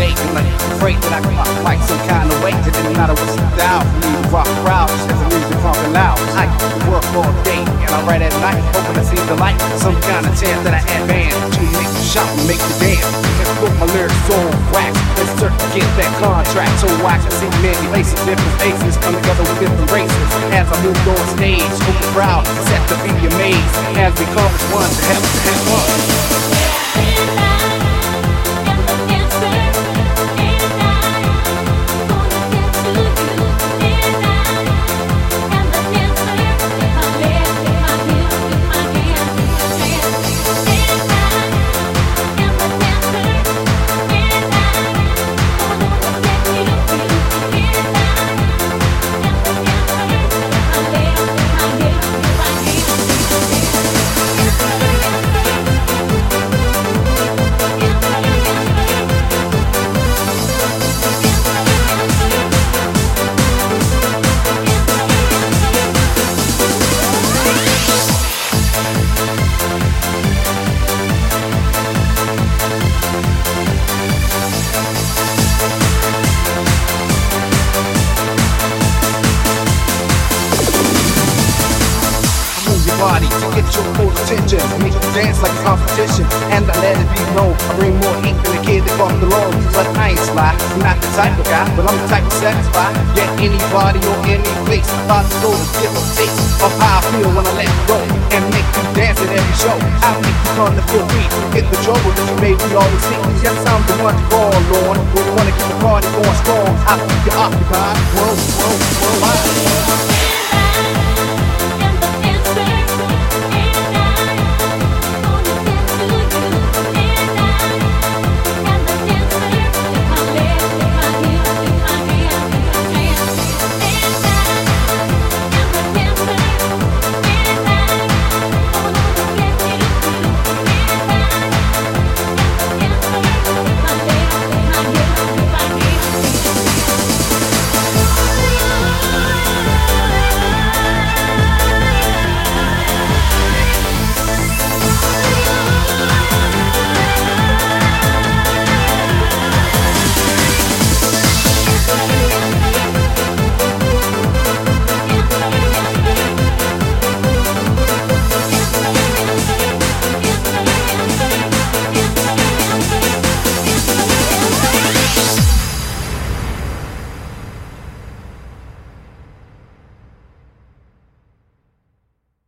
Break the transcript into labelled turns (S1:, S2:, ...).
S1: Afraid that I could rock like some kind of weight. It didn't matter what's style for me to rock crowd. Just the music pumping loud. I work all day and I write at night, hoping to see the light. Some kind of chance that I advance to make the shot and make the dance. Let's put my lyrics on wax. Let's start to get that contract so I can see many places, different faces come together with different races. As I move on stage, the crowd set to be amazed as we as one to have, to have fun. Your full attention. Make you dance like a competition, and I let it be known. I bring more ink than a kid that bought the loan. But I ain't sly, I'm not the type of guy, but I'm the type to satisfy. Get anybody or any place about to go to give a taste of how I feel when I let go and make you dance at every show. I make you come to feel free, get the trouble that you made me always see. Yes, I'm the one to call on you wanna keep the party going strong. I keep you occupied.